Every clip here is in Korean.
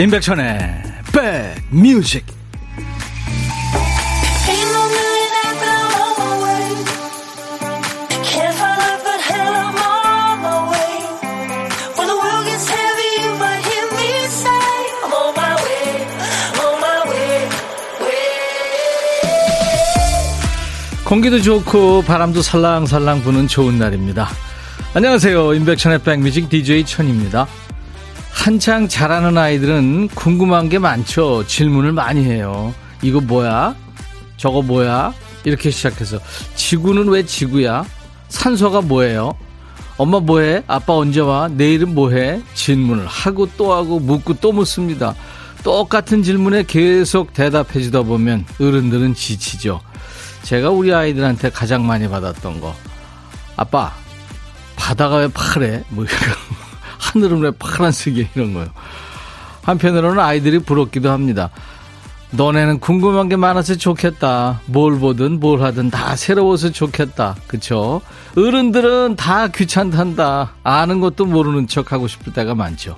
임백천의 백뮤직 공기도 좋고 바람도 살랑살랑 부는 좋은 날입니다. 안녕하세요. 임백천의 백뮤직 DJ 천입니다. 한창 자라는 아이들은 궁금한 게 많죠. 질문을 많이 해요. 이거 뭐야? 저거 뭐야? 이렇게 시작해서 지구는 왜 지구야? 산소가 뭐예요? 엄마 뭐해? 아빠 언제 와? 내일은 뭐해? 질문을 하고 또 하고 묻고 또 묻습니다. 똑같은 질문에 계속 대답해 주다 보면 어른들은 지치죠. 제가 우리 아이들한테 가장 많이 받았던 거. 아빠, 바다가 왜 파래? 뭐 이런 하늘은 왜 파란색이야 이런 거요. 한편으로는 아이들이 부럽기도 합니다. 너네는 궁금한 게 많아서 좋겠다. 뭘 보든 뭘 하든 다 새로워서 좋겠다. 그쵸? 어른들은 다 귀찮단다. 아는 것도 모르는 척 하고 싶을 때가 많죠.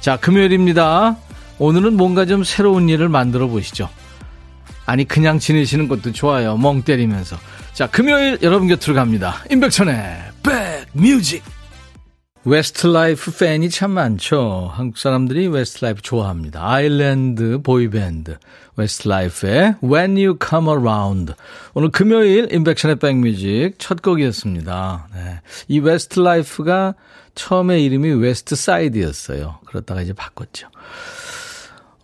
자, 금요일입니다. 오늘은 뭔가 좀 새로운 일을 만들어 보시죠. 아니, 그냥 지내시는 것도 좋아요. 멍 때리면서. 자, 금요일 여러분 곁으로 갑니다. 임백천의 백 뮤직. 웨스트라이프 팬이 참 많죠. 한국 사람들이 웨스트라이프 좋아합니다. 아일랜드 boy band 웨스트라이프의 When You Come Around. 오늘 금요일 임백천의 백뮤직 첫 곡이었습니다. 네. 이 웨스트라이프가 처음에 이름이 웨스트 사이드였어요. 그러다가 이제 바꿨죠.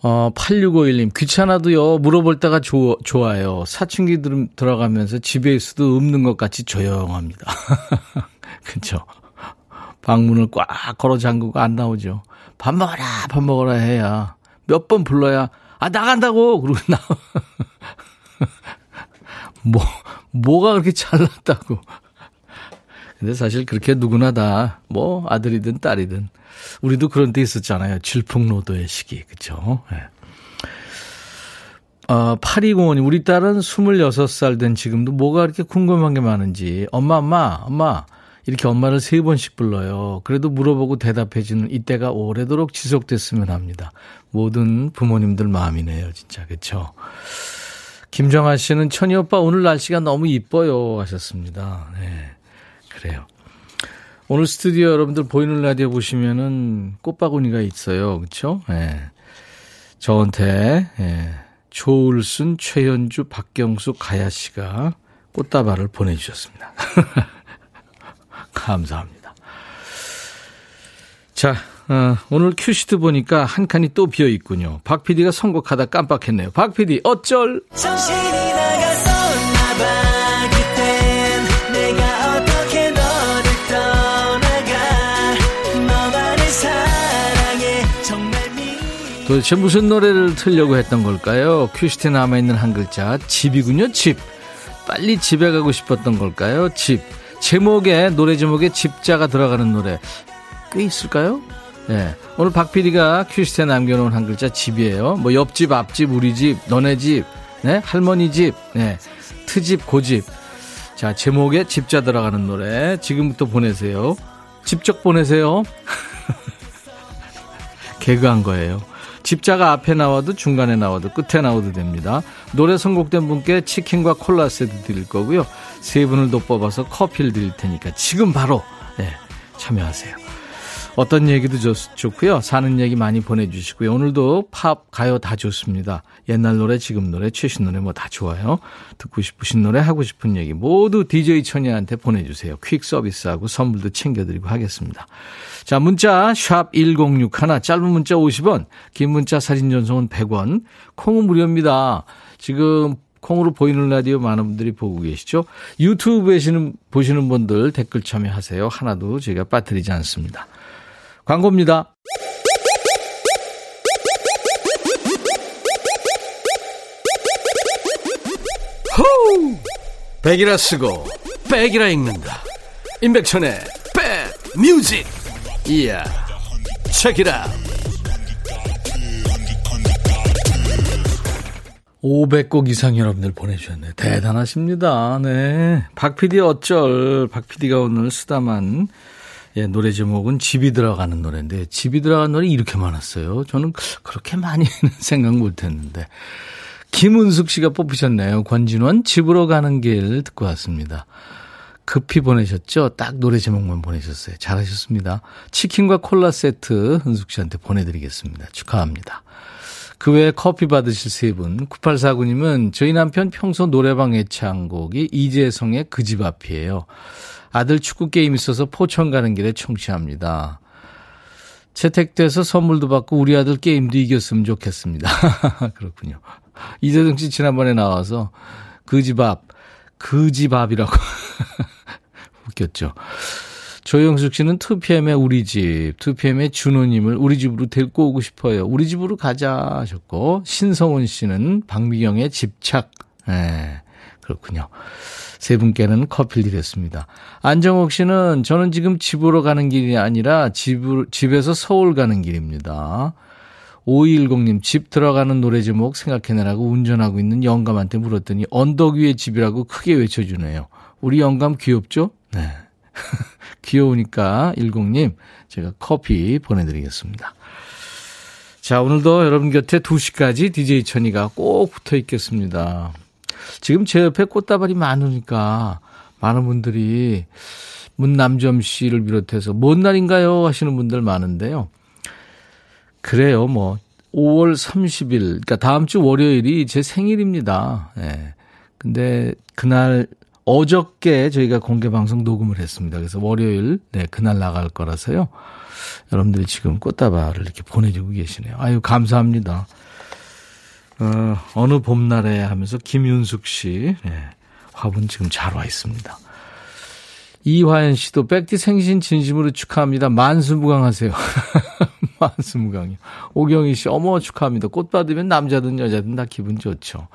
어, 8651님, 귀찮아도요, 물어볼 때가 조, 좋아요. 사춘기 들, 들어가면서 집에 있어도 없는 것 같이 조용합니다. 그쵸. 방문을 꽉 걸어 잠그고 안 나오죠. 밥 먹어라, 밥 먹어라 해야 몇 번 불러야 아 나간다고 그러고 나. 뭐 뭐가 그렇게 잘났다고. 근데 사실 그렇게 누구나 다 뭐 아들이든 딸이든 우리도 그런 데 있었잖아요. 질풍노도의 시기 그쵸? 네. 어, 8205님, 우리 딸은 26살 된 지금도 뭐가 그렇게 궁금한 게 많은지. 엄마, 엄마, 엄마, 이렇게 엄마를 세 번씩 불러요. 그래도 물어보고 대답해주는 이때가 오래도록 지속됐으면 합니다. 모든 부모님들 마음이네요, 진짜. 그쵸? 김정아 씨는 천희 오빠 오늘 날씨가 너무 이뻐요 하셨습니다. 네. 그래요. 오늘 스튜디오 여러분들 보이는 라디오 보시면은 꽃바구니가 있어요. 그쵸? 네. 저한테, 네. 조울순, 최현주, 박경수, 가야 씨가 꽃다발을 보내주셨습니다. 감사합니다. 자, 어, 오늘 큐시트 보니까 한 칸이 또 비어 있군요. 박 PD가 선곡하다 깜빡했네요. 박 PD, 어쩔? 도대체 무슨 노래를 틀려고 했던 걸까요? 큐시트에 남아있는 한 글자, 집이군요, 집. 빨리 집에 가고 싶었던 걸까요? 집. 제목에 노래 제목에 집자가 들어가는 노래 꽤 있을까요? 네. 오늘 박 PD가 큐시트에 남겨놓은 한 글자 집이에요. 뭐 옆집, 앞집, 우리 집, 너네 집, 네? 할머니 집, 네. 트집, 고집. 자, 제목에 집자 들어가는 노래 지금부터 보내세요. 직접 보내세요. 개그한 거예요. 집자가 앞에 나와도 중간에 나와도 끝에 나와도 됩니다. 노래 선곡된 분께 치킨과 콜라 세트 드릴 거고요. 세 분을 더 뽑아서 커피를 드릴 테니까 지금 바로 네, 참여하세요. 어떤 얘기도 좋, 좋고요. 사는 얘기 많이 보내주시고요. 오늘도 팝, 가요 다 좋습니다. 옛날 노래, 지금 노래, 최신 노래 뭐 다 좋아요. 듣고 싶으신 노래, 하고 싶은 얘기 모두 DJ 천이한테 보내주세요. 퀵 서비스하고 선물도 챙겨드리고 하겠습니다. 자, 문자 샵 1061, 짧은 문자 50원, 긴 문자 사진 전송은 100원, 콩은 무료입니다. 지금 콩으로 보이는 라디오 많은 분들이 보고 계시죠? 유튜브 보시는, 보시는 분들 댓글 참여하세요. 하나도 제가 빠뜨리지 않습니다. 광고입니다. 호우! 백이라 쓰고 백이라 읽는다. 임백천의 백 뮤직. 이야. 책이라. 500곡 이상 여러분들 보내주셨네요. 대단하십니다. 네. 박 PD 어쩔. 박 PD가 오늘 쓰다만 예, 노래 제목은 집이 들어가는 노래인데 집이 들어가는 노래 이렇게 많았어요. 저는 그렇게 많이는 생각 못 했는데. 김은숙 씨가 뽑히셨네요. 권진원 집으로 가는 길 듣고 왔습니다. 급히 보내셨죠? 딱 노래 제목만 보내셨어요. 잘하셨습니다. 치킨과 콜라 세트 은숙 씨한테 보내드리겠습니다. 축하합니다. 그 외에 커피 받으실 세 분. 9849님은 저희 남편 평소 노래방 애창곡이 이재성의 그 집 앞이에요. 아들 축구 게임 있어서 포천 가는 길에 청취합니다. 채택돼서 선물도 받고 우리 아들 게임도 이겼으면 좋겠습니다. 그렇군요. 이재성 씨 지난번에 나와서 그 집 앞, 그 집 앞이라고 웃겼죠. 조영숙 씨는 2PM의 우리 집, 2PM의 준호님을 우리 집으로 데리고 오고 싶어요. 우리 집으로 가자 하셨고, 신성훈 씨는 박미경의 집착. 예, 그렇군요. 세 분께는 커피를 드렸습니다. 안정옥 씨는 저는 지금 집으로 가는 길이 아니라 집을, 집에서 서울 가는 길입니다. 5210님, 집 들어가는 노래 제목 생각해내라고 운전하고 있는 영감한테 물었더니 언덕 위의 집이라고 크게 외쳐주네요. 우리 영감 귀엽죠? 네. 귀여우니까 10님, 제가 커피 보내드리겠습니다. 자, 오늘도 여러분 곁에 2시까지 DJ 천이가 꼭 붙어 있겠습니다. 지금 제 옆에 꽃다발이 많으니까 많은 분들이 문남점 씨를 비롯해서 뭔 날인가요? 하시는 분들 많은데요. 그래요, 뭐. 5월 30일, 그러니까 다음 주 월요일이 제 생일입니다. 예. 네. 근데 그날 어저께 저희가 공개 방송 녹음을 했습니다. 그래서 월요일, 네, 그날 나갈 거라서요. 여러분들이 지금 꽃다발을 이렇게 보내주고 계시네요. 아유, 감사합니다. 어, 어느 봄날에 하면서 김윤숙 씨, 네, 화분 지금 잘 와 있습니다. 이화연 씨도 백디 생신 진심으로 축하합니다. 만수무강하세요. 만수무강이요. 오경희 씨, 어머 축하합니다. 꽃 받으면 남자든 여자든 다 기분 좋죠.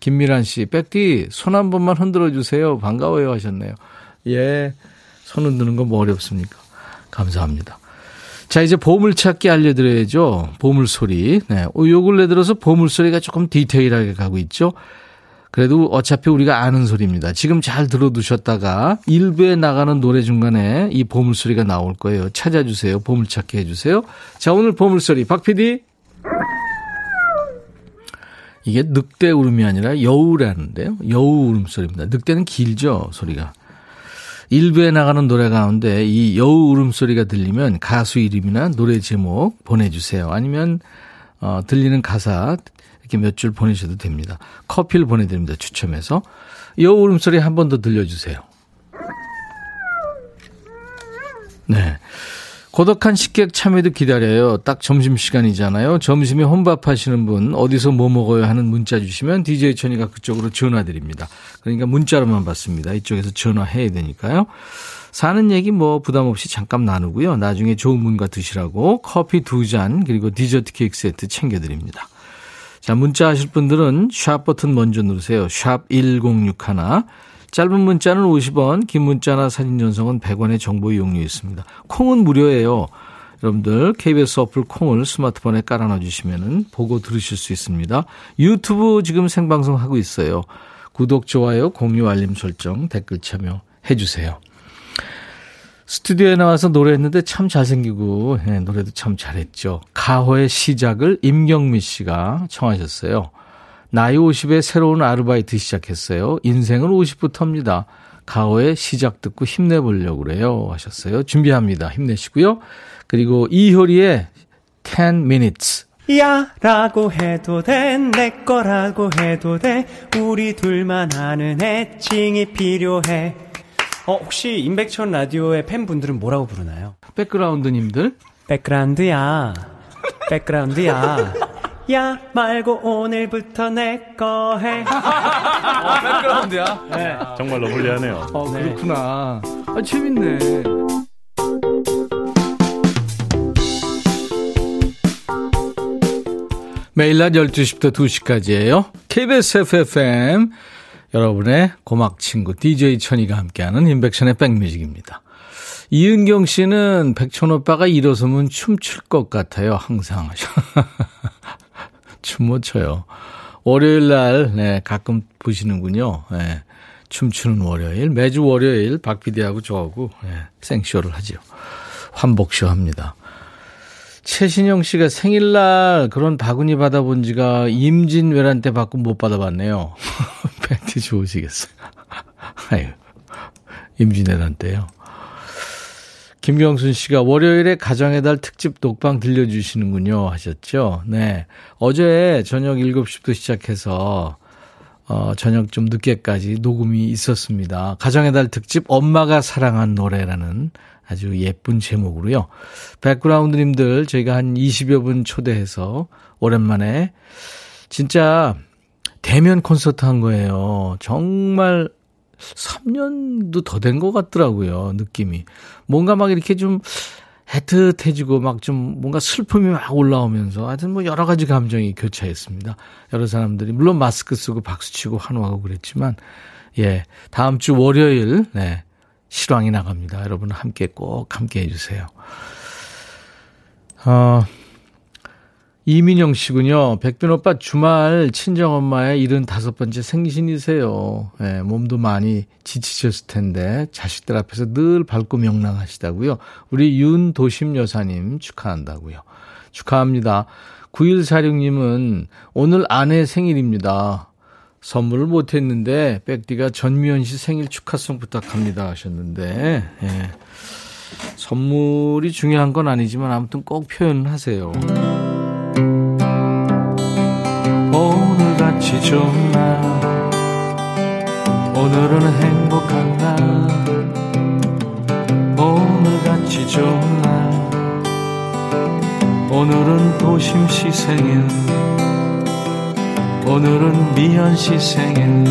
김미란 씨, 백디, 손 한 번만 흔들어 주세요. 반가워요 하셨네요. 예, 손 흔드는 건 뭐 어렵습니까? 감사합니다. 자, 이제 보물찾기 알려드려야죠. 보물소리. 네. 어, 요 근래 들어서 보물소리가 조금 디테일하게 가고 있죠. 그래도 어차피 우리가 아는 소리입니다. 지금 잘 들어두셨다가 일부에 나가는 노래 중간에 이 보물소리가 나올 거예요. 찾아주세요. 보물찾기 해주세요. 자, 오늘 보물소리. 박 PD. 이게 늑대 울음이 아니라 여우라는데요. 여우 울음소리입니다. 늑대는 길죠, 소리가. 일부에 나가는 노래 가운데 이 여우 울음소리가 들리면 가수 이름이나 노래 제목 보내주세요. 아니면, 어, 들리는 가사 이렇게 몇 줄 보내셔도 됩니다. 커피를 보내드립니다. 추첨해서. 여우 울음소리 한 번 더 들려주세요. 네. 고독한 식객 참여도 기다려요. 딱 점심시간이잖아요. 점심에 혼밥 하시는 분, 어디서 뭐 먹어요 하는 문자 주시면 DJ 천이가 그쪽으로 전화드립니다. 그러니까 문자로만 받습니다. 이쪽에서 전화해야 되니까요. 사는 얘기 뭐 부담 없이 잠깐 나누고요. 나중에 좋은 분과 드시라고 커피 두 잔, 그리고 디저트 케이크 세트 챙겨드립니다. 자, 문자 하실 분들은 샵 버튼 먼저 누르세요. 샵 1061. 짧은 문자는 50원, 긴 문자나 사진 전송은 100원의 정보 이용료 있습니다. 콩은 무료예요. 여러분들 KBS 어플 콩을 스마트폰에 깔아놔 주시면 보고 들으실 수 있습니다. 유튜브 지금 생방송 하고 있어요. 구독, 좋아요, 공유, 알림 설정, 댓글 참여해 주세요. 스튜디오에 나와서 노래했는데 참 잘생기고 네, 노래도 참 잘했죠. 가호의 시작을 임경미 씨가 청하셨어요. 나이 50에 새로운 아르바이트 시작했어요. 인생은 50부터입니다. 가오의 시작 듣고 힘내보려고 그래요. 하셨어요. 준비합니다. 힘내시고요. 그리고 이효리의 10 minutes. 야 라고 해도 돼 내 거라고 해도 돼 우리 둘만 아는 애칭이 필요해 어 혹시 임백천 라디오의 팬분들은 뭐라고 부르나요? 백그라운드님들 백그라운드야 백그라운드야 야 말고 오늘부터 내 거 해. 어, 백그라운드야. 네. 정말로 불리하네요. 어, 그렇구나. 아, 재밌네. 매일 낮 12시부터 2시까지예요. KBS FFM 여러분의 고막 친구 DJ 천이가 함께하는 인백션의 백뮤직입니다. 이은경 씨는 백천 오빠가 일어서면 춤출 것 같아요. 항상. 춤 못 춰요. 월요일 날, 네, 가끔 보시는군요. 네, 춤추는 월요일. 매주 월요일 박 PD하고 저하고 네, 생쇼를 하죠. 환복쇼 합니다. 최신영 씨가 생일날 그런 바구니 받아본 지가 임진 외란 때 받고 못 받아봤네요. 팩트 좋으시겠어요. 아유, 임진 외란 때요. 김경순 씨가 월요일에 가정의 달 특집 녹방 들려주시는군요 하셨죠. 네. 어제 저녁 7시부터 시작해서 어, 저녁 좀 늦게까지 녹음이 있었습니다. 가정의 달 특집 엄마가 사랑한 노래라는 아주 예쁜 제목으로요. 백그라운드님들 저희가 한 20여 분 초대해서 오랜만에 진짜 대면 콘서트 한 거예요. 정말 3년도 더 된 것 같더라고요. 느낌이. 뭔가 막 이렇게 좀 애틋해지고 막 좀 뭔가 슬픔이 막 올라오면서 하여튼 뭐 여러 가지 감정이 교차했습니다. 여러 사람들이 물론 마스크 쓰고 박수 치고 환호하고 그랬지만 예 다음 주 월요일 네 실황이 나갑니다. 여러분 함께 꼭 함께 해주세요. 어, 이민영 씨군요. 백빈 오빠 주말 친정엄마의 75번째 생신이세요. 네, 몸도 많이 지치셨을 텐데 자식들 앞에서 늘 밝고 명랑하시다고요. 우리 윤도심 여사님 축하한다고요. 축하합니다. 9146님은 오늘 아내 생일입니다. 선물을 못했는데 백디가 전미연 씨 생일 축하송 부탁합니다 하셨는데 예. 선물이 중요한 건 아니지만 아무튼 꼭 표현하세요. 오늘같이 좋은 날 오늘은 행복한 날. 오늘같이 좋은 날 오늘은 도심 시 생일. 오늘은 미연 씨 생일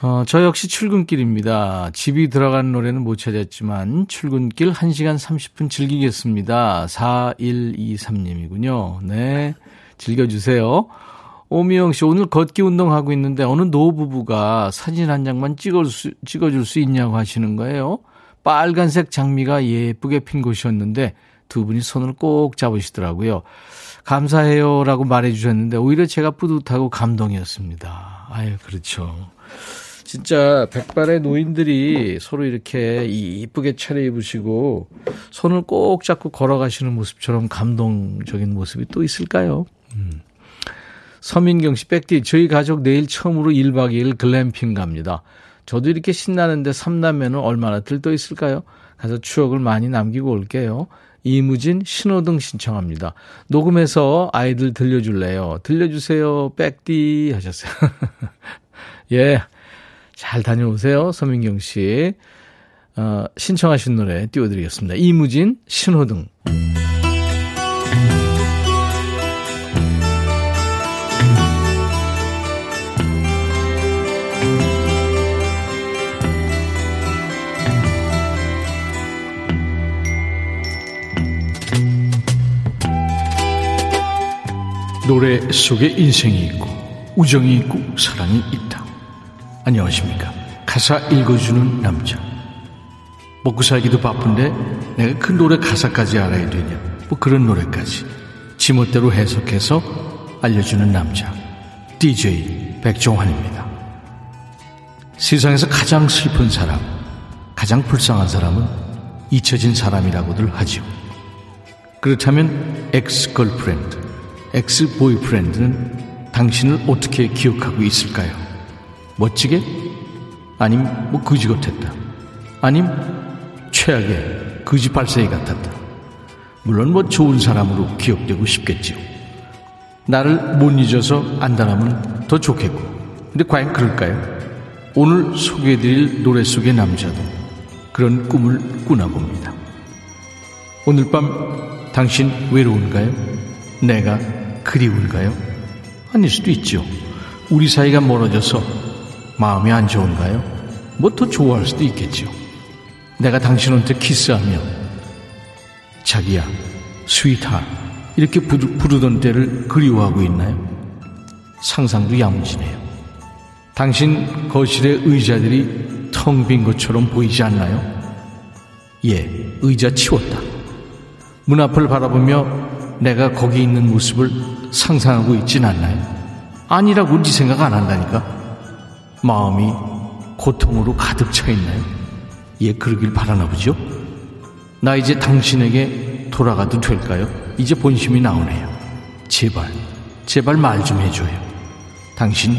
어, 저 역시 출근길입니다. 집이 들어간 노래는 못 찾았지만 출근길 1시간 30분 즐기겠습니다. 4123님이군요. 네. 즐겨주세요. 오미영 씨, 오늘 걷기 운동하고 있는데 어느 노부부가 사진 한 장만 찍어 수, 찍어줄 수 있냐고 하시는 거예요. 빨간색 장미가 예쁘게 핀 곳이었는데 두 분이 손을 꼭 잡으시더라고요. 감사해요라고 말해 주셨는데 오히려 제가 뿌듯하고 감동이었습니다. 아유, 그렇죠. 진짜 백발의 노인들이 서로 이렇게 이쁘게 차려입으시고 손을 꼭 잡고 걸어가시는 모습처럼 감동적인 모습이 또 있을까요? 음. 서민경 씨, 백디, 저희 가족 내일 처음으로 1박 2일 글램핑 갑니다. 저도 이렇게 신나는데 삼남매는 얼마나 들떠 있을까요? 가서 추억을 많이 남기고 올게요. 이무진 신호등 신청합니다. 녹음해서 아이들 들려줄래요? 들려주세요. 백디 하셨어요. 예. 잘 다녀오세요. 서민경 씨. 어, 신청하신 노래 띄워드리겠습니다. 이무진 신호등. 노래 속에 인생이 있고 우정이 있고 사랑이 있다. 안녕하십니까. 가사 읽어주는 남자. 먹고 살기도 바쁜데 내가 그 노래 가사까지 알아야 되냐. 뭐 그런 노래까지 지멋대로 해석해서 알려주는 남자. DJ 백종환입니다. 세상에서 가장 슬픈 사람, 가장 불쌍한 사람은 잊혀진 사람이라고들 하죠. 그렇다면 ex girlfriend, ex boyfriend는 당신을 어떻게 기억하고 있을까요? 멋지게? 아님 뭐 그지 같았다. 아님 최악의 그지 발싸개 같았다. 물론 뭐 좋은 사람으로 기억되고 싶겠지요. 나를 못 잊어서 안달하면 더 좋겠고. 근데 과연 그럴까요? 오늘 소개해드릴 노래 속의 남자도 그런 꿈을 꾸나 봅니다. 오늘 밤 당신 외로운가요? 내가 그리운가요? 아닐 수도 있죠. 우리 사이가 멀어져서 마음이 안 좋은가요? 뭐 더 좋아할 수도 있겠죠. 내가 당신한테 키스하며 자기야, 스위타 이렇게 부르던 때를 그리워하고 있나요? 상상도 야무지네요. 당신 거실의 의자들이 텅 빈 것처럼 보이지 않나요? 예, 의자 치웠다. 문 앞을 바라보며 내가 거기 있는 모습을 상상하고 있진 않나요? 아니라고 네 생각 안 한다니까. 마음이 고통으로 가득 차 있나요? 예, 그러길 바라나 보죠? 나 이제 당신에게 돌아가도 될까요? 이제 본심이 나오네요. 제발, 제발 말 좀 해줘요. 당신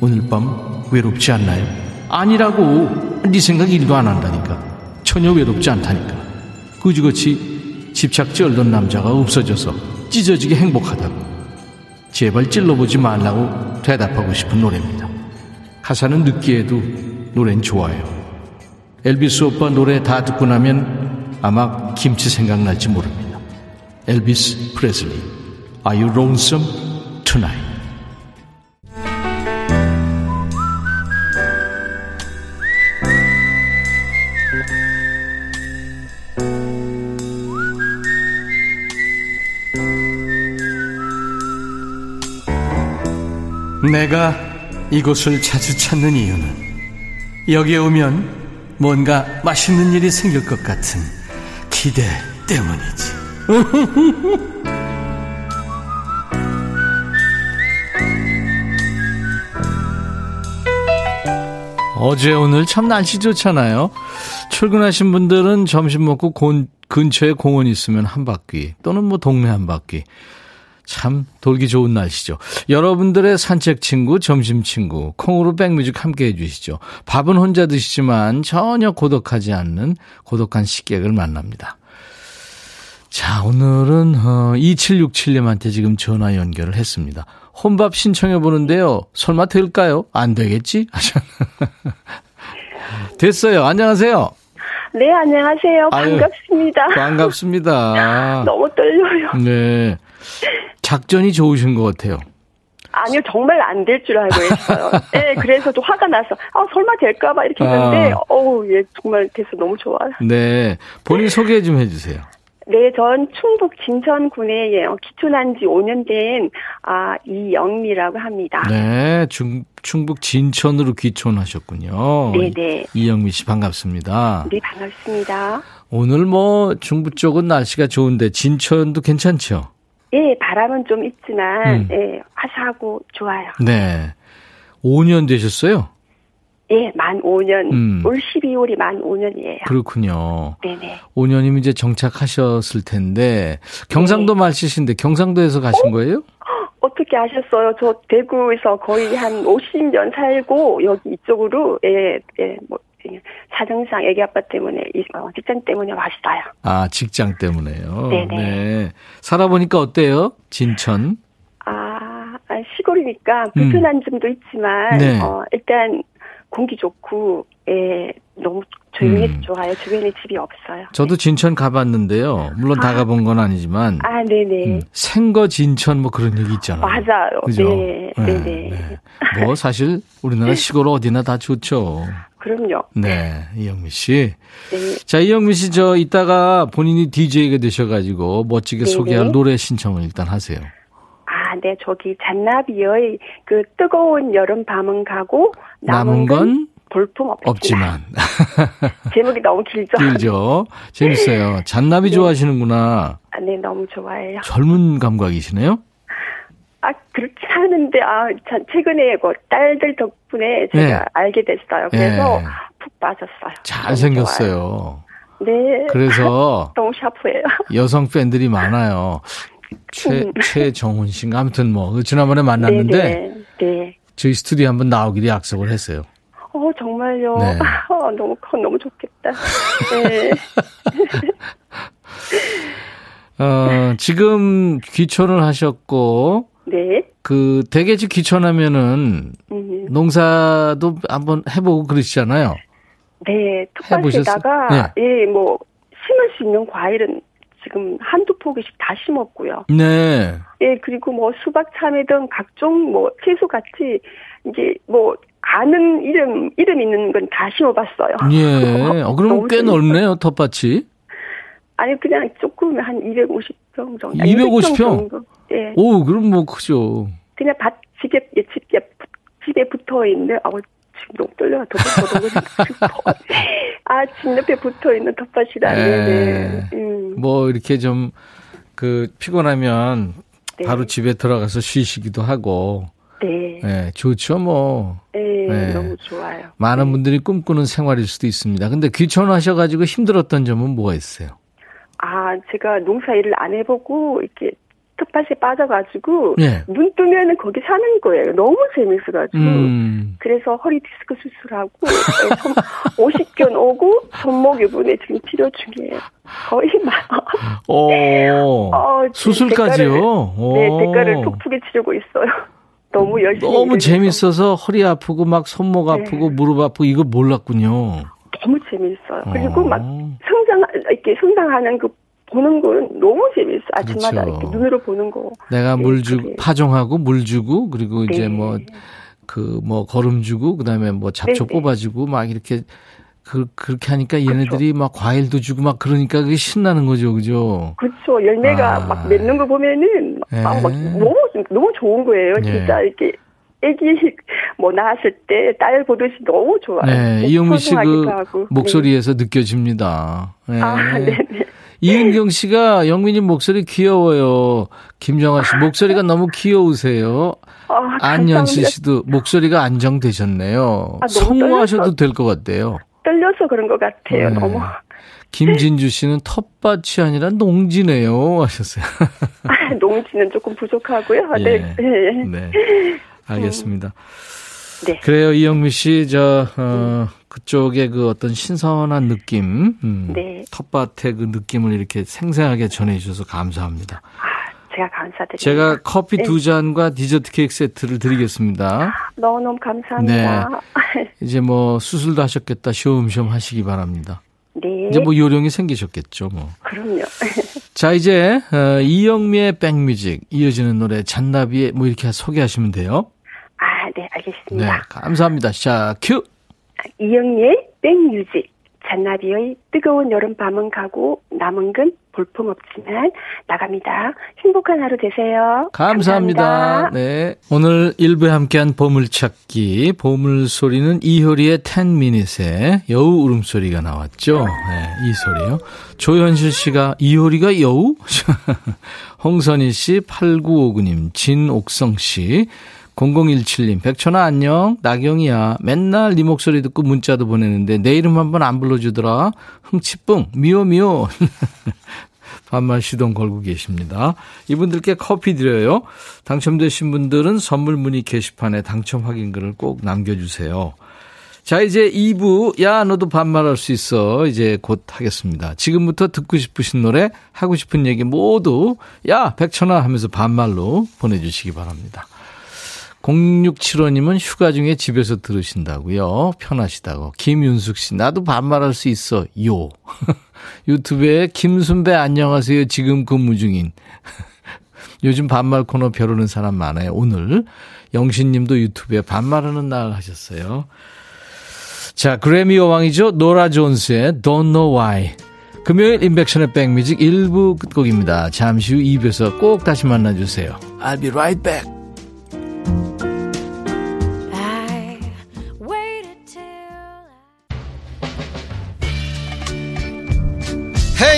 오늘 밤 외롭지 않나요? 아니라고 네 생각 일도 안 한다니까. 전혀 외롭지 않다니까. 그지같이 집착지 얼던 남자가 없어져서 찢어지게 행복하다고. 제발 찔러보지 말라고 대답하고 싶은 노래입니다. 가사는 느끼해도 노래는 좋아요. 엘비스 오빠 노래 다 듣고 나면 아마 김치 생각날지 모릅니다. 엘비스 프레슬리, Are you lonesome tonight? 내가 이곳을 자주 찾는 이유는 여기에 오면 뭔가 맛있는 일이 생길 것 같은 기대 때문이지. 어제 오늘 참 날씨 좋잖아요. 출근하신 분들은 점심 먹고 곤, 근처에 공원 있으면 한 바퀴 또는 뭐 동네 한 바퀴 참 돌기 좋은 날씨죠. 여러분들의 산책 친구, 점심 친구, 콩으로 백뮤직 함께 해주시죠. 밥은 혼자 드시지만 전혀 고독하지 않는 고독한 식객을 만납니다. 자, 오늘은 어, 2767님한테 지금 전화 연결을 했습니다. 혼밥 신청해 보는데요. 설마 될까요? 안 되겠지? 됐어요. 안녕하세요. 네, 안녕하세요. 반갑습니다. 반갑습니다. 너무 떨려요. 네. 작전이 좋으신 것 같아요. 아니요, 정말 안 될 줄 알고 했어요. 네, 그래서 좀 화가 나서, 아, 설마 될까봐 이렇게 했는데, 아. 어우, 예, 정말 돼서 너무 좋아요. 네. 본인 소개 좀 해주세요. 네, 전 충북 진천군에 예, 기촌한 지 5년 된, 아, 이영미라고 합니다. 네. 중, 충북 진천으로 귀촌하셨군요. 네네. 이영미 씨 반갑습니다. 네, 반갑습니다. 오늘 뭐 중부 쪽은 날씨가 좋은데 진천도 괜찮죠? 예, 바람은 좀 있지만, 음. 예, 화사하고 좋아요. 네. 5년 되셨어요? 예, 만 5년. 음. 올 12월이 만 5년이에요. 그렇군요. 네네. 5년이면 이제 정착하셨을 텐데 네. 경상도 말씨신데 경상도에서 가신 거예요? 어떻게 아셨어요? 저 대구에서 거의 한 50년 살고 여기 이쪽으로 예, 예, 뭐 예, 사정상 애기 아빠 때문에 이- 어, 직장 때문에 왔어요. 아, 직장 때문에요. 네네. 네. 살아보니까 어때요? 진천? 아, 아, 시골이니까 불편한 점도 있지만 음. 네. 어, 일단 공기 좋고 예, 너무 조용해서 음. 좋아요. 주변에 집이 없어요. 저도 진천 가봤는데요. 물론 다 아. 가본 건 아니지만 아, 네네. 음, 생거 진천 뭐 그런 얘기 있잖아요. 맞아요. 그죠? 네, 네네. 뭐 사실 우리나라 시골 어디나 다 좋죠. 그럼요. 네, 이영미 씨. 네. 자, 이영미 씨, 저, 이따가 본인이 DJ가 되셔가지고 멋지게 네네. 소개할 노래 신청을 일단 하세요. 아, 네, 저기 잔나비의 그 뜨거운 여름 밤은 가고 남은 건 볼품 없지만. 없지만. 제목이 너무 길죠? 길죠? 재밌어요. 잔나비 네. 좋아하시는구나. 아, 네, 너무 좋아해요. 젊은 감각이시네요? 아, 그렇지 않은데, 아, 참, 최근에 그 딸들 덕분에 제가 네. 알게 됐어요. 그래서 네. 푹 빠졌어요. 잘생겼어요. 네. 그래서 너무 샤프해요. 여성 팬들이 많아요. 최, 음. 최정훈 씨인가? 아무튼 뭐, 지난번에 만났는데, 네, 네. 네. 저희 스튜디오에 한번 나오기로 약속을 했어요. 어, 정말요. 네. 어, 너무, 커, 너무 좋겠다. 네. 어, 지금 귀촌을 하셨고, 네. 그, 대개지 귀촌하면은, 음. 농사도 한번 해보고 그러시잖아요. 네? 텃밭에다가 예, 뭐 심을 수 있는 과일은 지금 한두 포기씩 다 심었고요. 네. 예, 그리고 뭐 수박, 참외 등 각종 뭐 채소 같이 이제 뭐 아는 이름 이름 있는 건 다 심어봤어요. 예. 어, 그럼 너무 꽤. 넓네요, 텃밭이. 아니 그냥 조금 한 250평 정도. 250 평? 정도. 예, 오, 그럼 뭐 크죠. 그냥 밭 집에 예, 집에 집에 붙어 있는 아우 지금 너무 떨려요. 더더더 싶어. 아, 집 옆에 붙어 있는 텃밭이라. 예. 네네. 음. 뭐, 이렇게 좀, 그, 피곤하면 네. 바로 집에 들어가서 쉬시기도 하고, 네. 네, 좋죠, 뭐. 네, 네. 너무 좋아요. 많은 네. 분들이 꿈꾸는 생활일 수도 있습니다. 근데 귀촌하셔가지고 힘들었던 점은 뭐가 있어요? 아, 제가 농사 일을 안 해보고, 이렇게 텃밭에 빠져가지고, 예. 눈 뜨면은 거기 사는 거예요. 너무 재밌어가지고. 음, 그래서 허리 디스크 수술하고, 예, 손, 50견 오고, 손목 이번에 지금 치료 중이에요. 거의 막, 오, 어, 수술까지요? 오. 네, 대가를 톡톡히 치르고 있어요. 너무 열심히. 너무 재밌어서 허리 아프고 막 손목 네. 아프고 무릎 아프고 이거 몰랐군요. 너무 재밌어요. 그리고 어. 막 성장, 이렇게 성장하는 그, 보는 거는 너무 재밌어요. 아침마다 그렇죠. 이렇게 눈으로 보는 거. 내가 네, 물 주고. 파종하고 물 주고 그리고 이제 네. 뭐그 뭐 거름 주고 그 다음에 뭐 잡초 네, 네. 뽑아주고 막 이렇게 그 그렇게 하니까 얘네들이 막 과일도 주고 막 그러니까 그게 신나는 거죠, 그죠? 그렇죠. 열매가 아. 막 맺는 거 보면은 막, 막 너무 너무 좋은 거예요. 네. 진짜 이렇게 애기 뭐 낳았을 때 딸 보듯이 너무 좋아요. 네, 이영미 씨 그. 목소리에서 느껴집니다. 네. 네. 아, 네네. 이은경 씨가 영민님 목소리 귀여워요. 김정아 씨 목소리가 너무 귀여우세요. 아, 안연실 감사합니다. 씨도 목소리가 안정되셨네요. 아, 성우하셔도. 될 것 같아요. 떨려서 그런 것 같아요. 네. 너무. 김진주 씨는 텃밭이 아니라 농지네요 하셨어요. 아, 농지는 조금 부족하고요. 예. 네. 네. 네. 알겠습니다. 네. 그래요, 이영미 씨, 저, 어, 그쪽에 그 어떤 신선한 느낌, 음, 네. 텃밭의 그 느낌을 이렇게 생생하게 전해주셔서 감사합니다. 아, 제가 감사드립니다. 제가 커피 네. 두 잔과 디저트 케이크 세트를 드리겠습니다. 너무너무 감사합니다. 이제 뭐 수술도 하셨겠다, 쉬엄쉬엄 하시기 바랍니다. 네. 이제 뭐 요령이 생기셨겠죠, 뭐. 그럼요. 자, 이제, 어, 이영미의 백뮤직, 이어지는 노래, 잔나비의 뭐 이렇게 소개하시면 돼요. 아, 네, 네, 알겠습니다. 감사합니다. 자, 큐! 이영미의 백뮤직. 잔나비의 뜨거운 여름밤은 가고 남은 건 볼품없지만 나갑니다. 행복한 하루 되세요. 감사합니다. 감사합니다. 네. 오늘 일부에 함께한 보물찾기, 보물소리는 이효리의 10미닛의 여우 울음소리가 나왔죠. 네, 이 소리요. 조현실 씨가 이효리가 여우? 홍선희 씨, 8959님, 진옥성 씨, 0017님, 백천아 안녕, 나경이야. 맨날 네 목소리 듣고 문자도 보내는데 내 이름 한번 안 불러주더라. 흥치뿡, 미워 미워. 반말 시동 걸고 계십니다. 이분들께 커피 드려요. 당첨되신 분들은 선물 문의 게시판에 당첨 확인글을 꼭 남겨주세요. 자, 이제 2부, 야, 너도 반말할 수 있어. 이제 곧 하겠습니다. 지금부터 듣고 싶으신 노래, 하고 싶은 얘기 모두, 야, 백천아 하면서 반말로 보내주시기 바랍니다. 0675님은 휴가 중에 집에서 들으신다고요. 편하시다고. 김윤숙 씨, 나도 반말할 수 있어. 요. 유튜브에 김순배 안녕하세요. 지금 근무 중인. 요즘 반말 코너 벼르는 사람 많아요. 오늘 영신님도 유튜브에 반말하는 날 하셨어요. 자, 그래미 여왕이죠. 노라 존스의 Don't Know Why. 금요일 인백션의 백뮤직 1부 끝곡입니다. 잠시 후 2부에서 꼭 다시 만나주세요. I'll be right back.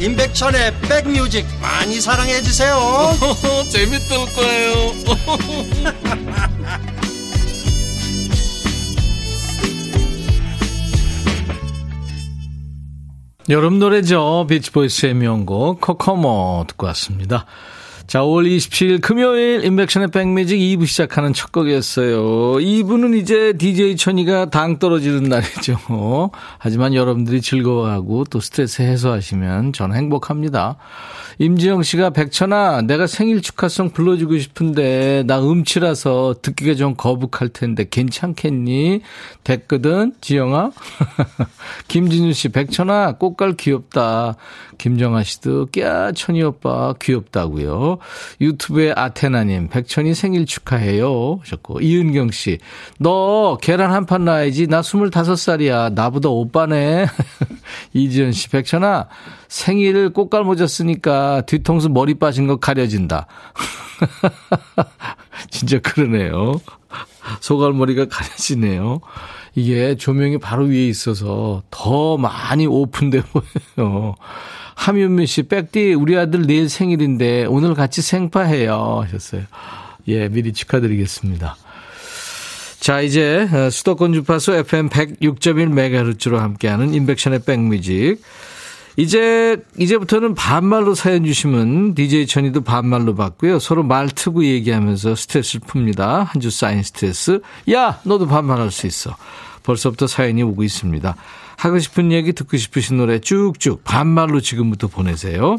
임백천의 백뮤직 많이 사랑해 주세요 재밌을 거예요 여름 노래죠. 비치보이스의 명곡 코코모 듣고 왔습니다. 자, 5월 27일 금요일 인백션의 백뮤직 2부 시작하는 첫 곡이었어요. 2부는 이제 DJ 천이가 당 떨어지는 날이죠. 하지만 여러분들이 즐거워하고 또 스트레스 해소하시면 저는 행복합니다. 임지영 씨가 백천아 내가 생일 축하송 불러주고 싶은데 나 음치라서 듣기가 좀 거북할 텐데 괜찮겠니? 됐거든 지영아. 김진우 씨 백천아 꽃갈 귀엽다. 김정아 씨도 꺄 천이 오빠 귀엽다고요. 유튜브에 아테나님, 백천이 생일 축하해요. 하셨고, 이은경 씨, 너 계란 한 판 놔야지. 나 25살이야. 나보다 오빠네. 이지연 씨, 백천아, 생일 꽃갈 모자 쓰니까 뒤통수 머리 빠진 거 가려진다. 진짜 그러네요. 소갈머리가 가려지네요. 이게 조명이 바로 위에 있어서 더 많이 오픈돼 보여요. 함윤미 씨, 백디, 우리 아들 내일 생일인데 오늘 같이 생파해요. 하셨어요. 예, 미리 축하드리겠습니다. 자, 이제 어, 수도권 주파수 FM 106.1MHz로 함께하는 인백션의 백뮤직. 이제, 이제부터는 반말로 사연 주시면 DJ 천이도 반말로 받고요. 서로 말 트고 얘기하면서 스트레스를 풉니다. 한 주 쌓인 스트레스. 야, 너도 반말할 수 있어. 벌써부터 사연이 오고 있습니다. 하고 싶은 얘기 듣고 싶으신 노래 쭉쭉 반말로 지금부터 보내세요.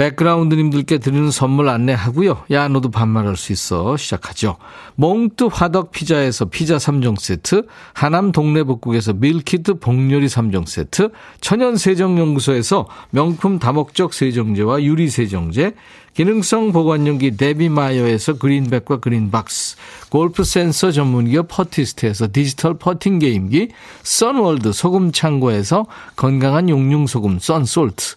백그라운드님들께 드리는 선물 안내하고요. 야 너도 반말할 수 있어 시작하죠. 몽뚜 화덕 피자에서 피자 3종 세트, 하남 동네복국에서 밀키트 복요리 3종 세트, 천연 세정연구소에서 명품 다목적 세정제와 유리 세정제, 기능성 보관용기 데비마이어에서 그린백과 그린박스, 골프 센서 전문기업 퍼티스트에서 디지털 퍼팅 게임기, 선월드 소금 창고에서 건강한 용융 소금 썬솔트,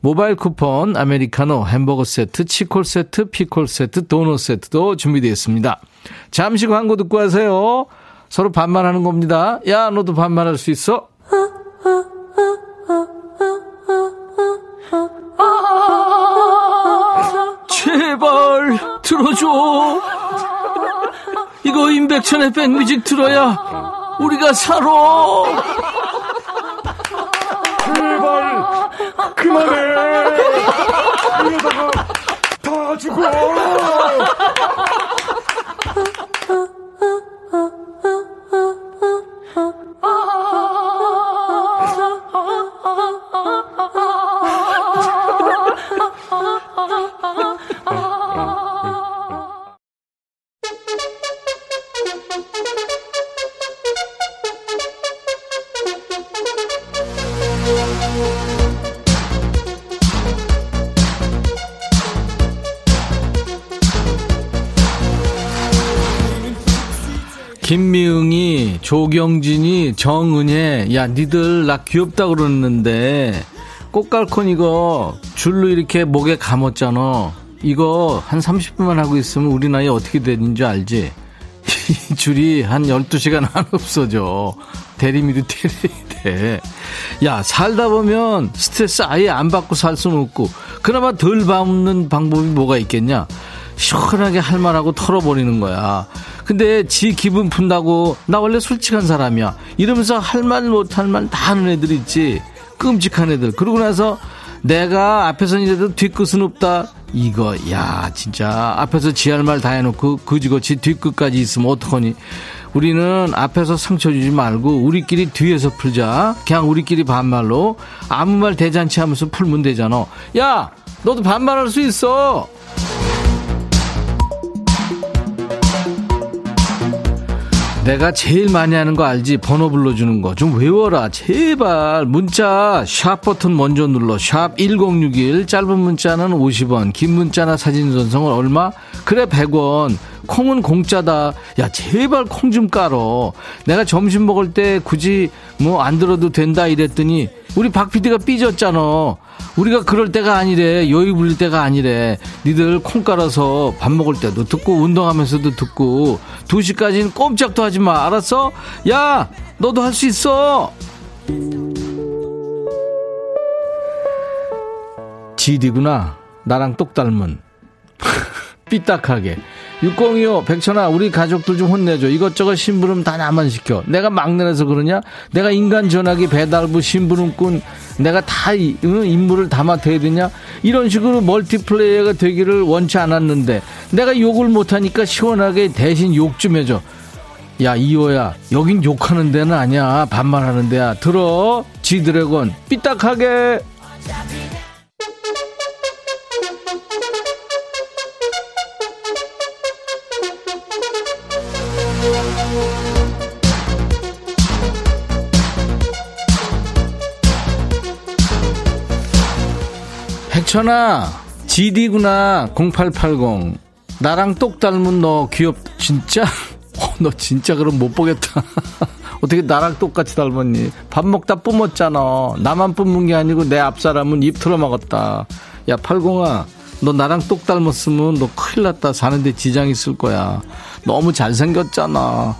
모바일 쿠폰, 아메리카노, 햄버거 세트, 치콜 세트, 피콜 세트, 도넛 세트도 준비되어 있습니다. 잠시 광고 듣고 하세요. 서로 반말하는 겁니다. 야, 너도 반말할 수 있어? 제발 들어줘. 이거 임백천의 백뮤직 들어야 우리가 살아. 그만해. 이러다가 다 죽어. 정은혜, 야, 니들 나 귀엽다 그러는데, 꽃갈콘 이거 줄로 이렇게 목에 감았잖아. 이거 한 30분만 하고 있으면 우리 나이 어떻게 되는 줄 알지? 이 줄이 한 12시간 안 없어져. 대리미도 때려야 돼. 야, 살다 보면 스트레스 아예 안 받고 살 수는 없고, 그나마 덜 받는 방법이 뭐가 있겠냐? 시원하게 할 말하고 털어버리는 거야. 근데 지 기분 푼다고 나 원래 솔직한 사람이야. 이러면서 할 말 못할 말 다 하는 애들 있지. 끔찍한 애들. 그러고 나서 내가 앞에서는 이래도 뒤끝은 없다. 이거 야 진짜 앞에서 지 할 말 다 해놓고 그지거지 뒤끝까지 있으면 어떡하니. 우리는 앞에서 상처 주지 말고 우리끼리 뒤에서 풀자. 그냥 우리끼리 반말로 아무 말 대잔치 하면서 풀면 되잖아. 야 너도 반말할 수 있어. 내가 제일 많이 하는 거 알지? 번호 불러주는 거. 좀 외워라. 제발. 문자, 샵 버튼 먼저 눌러. 샵 1061. 짧은 문자는 50원. 긴 문자나 사진 전송은 얼마? 그래, 100원. 콩은 공짜다. 야, 제발 콩 좀 깔어. 내가 점심 먹을 때 굳이 뭐 안 들어도 된다 이랬더니 우리 박 PD가 삐졌잖아. 우리가 그럴 때가 아니래. 여유 부릴 때가 아니래. 니들 콩 깔아서 밥 먹을 때도 듣고 운동하면서도 듣고 2시까지는 꼼짝도 하지 마. 알았어? 야, 너도 할 수 있어. 지디구나. 나랑 똑 닮은. 삐딱하게. 6025 백천아 우리 가족들 좀 혼내줘. 이것저것 심부름 다 나만 시켜. 내가 막내라서 그러냐? 내가 인간 전화기 배달부 심부름꾼. 내가 다 이- 응, 임무를 다 맡아야 되냐? 이런 식으로 멀티플레이어가 되기를 원치 않았는데 내가 욕을 못하니까 시원하게 대신 욕 좀 해줘. 야 이호야 여긴 욕하는 데는 아니야. 반말하는 데야. 들어. 지드래곤. 삐딱하게 천아 GD구나 0880 나랑 똑 닮은 너 귀엽 진짜? 어, 너 진짜 그럼 못 보겠다. 어떻게 나랑 똑같이 닮았니? 밥 먹다 뿜었잖아. 나만 뿜은 게 아니고 내 앞사람은 입 틀어먹었다. 야 팔공아 너 나랑 똑 닮았으면 너 큰일 났다. 사는데 지장 있을 거야. 너무 잘생겼잖아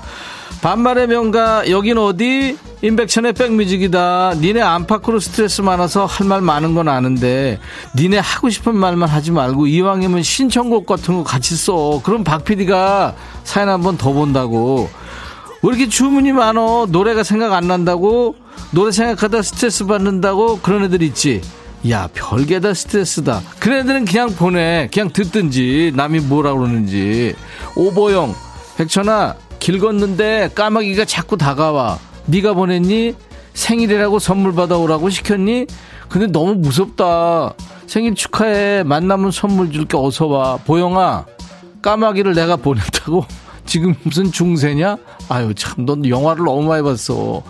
반말의 명가 여긴 어디? 임백천의 백뮤직이다. 니네 안팎으로 스트레스 많아서 할 말 많은 건 아는데 니네 하고 싶은 말만 하지 말고 이왕이면 신청곡 같은 거 같이 써. 그럼 박 PD가 사연 한 번 더 본다고. 왜 이렇게 주문이 많어? 노래가 생각 안 난다고? 노래 생각하다 스트레스 받는다고? 그런 애들 있지? 야 별게 다 스트레스다. 그런 애들은 그냥 보내. 그냥 듣든지 남이 뭐라 그러는지. 오보영 백천아 길 걷는데 까마귀가 자꾸 다가와 네가 보냈니 생일이라고 선물 받아오라고 시켰니 근데 너무 무섭다 생일 축하해 만나면 선물 줄게 어서 와 보영아 까마귀를 내가 보냈다고? 지금 무슨 중세냐? 아유, 참, 넌 영화를 너무 많이 봤어.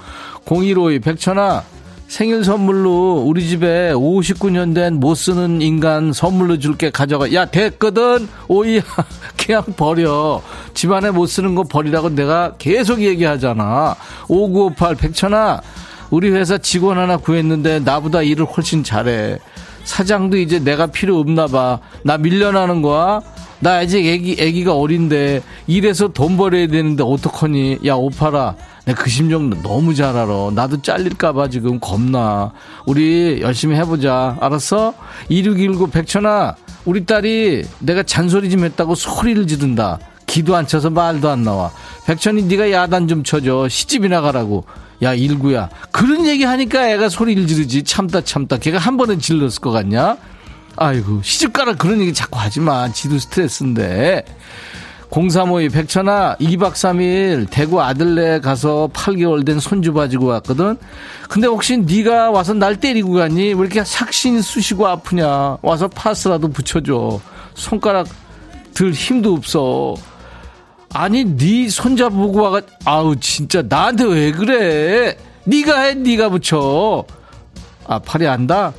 0152, 백천아, 생일 선물로 우리 집에 59년 된 못 쓰는 인간 선물로 줄게 가져가. 야, 됐거든? 오이야. 그냥 버려. 집안에 못 쓰는 거 버리라고 내가 계속 얘기하잖아. 5958, 백천아, 우리 회사 직원 하나 구했는데 나보다 일을 훨씬 잘해. 사장도 이제 내가 필요 없나 봐. 나 밀려나는 거야? 나 아직 애기, 애기가 어린데, 일해서 돈 벌어야 되는데, 어떡하니? 야, 오파라. 내가 그 심정 너무 잘 알아. 나도 잘릴까봐 지금 겁나. 우리 열심히 해보자. 알았어? 2619 백천아, 우리 딸이 내가 잔소리 좀 했다고 소리를 지른다. 기도 안 쳐서 말도 안 나와. 백천이 네가 야단 좀 쳐줘. 시집이나 가라고. 야, 일구야. 그런 얘기 하니까 애가 소리를 지르지. 참다 참다. 걔가 한 번은 질렀을 것 같냐? 아이고, 시집 가라 그런 얘기 자꾸 하지 마. 지도 스트레스인데. 0352 백천아 2박 3일 대구 아들네 가서 8개월 된 손주 봐주고 왔거든. 근데 혹시 네가 와서 날 때리고 갔니? 왜 이렇게 삭신 쑤시고 아프냐? 와서 파스라도 붙여줘. 손가락 들 힘도 없어. 아니 네 손자 보고 와가 아우 진짜 나한테 왜 그래? 네가 해 네가 붙여. 아 팔이 안다?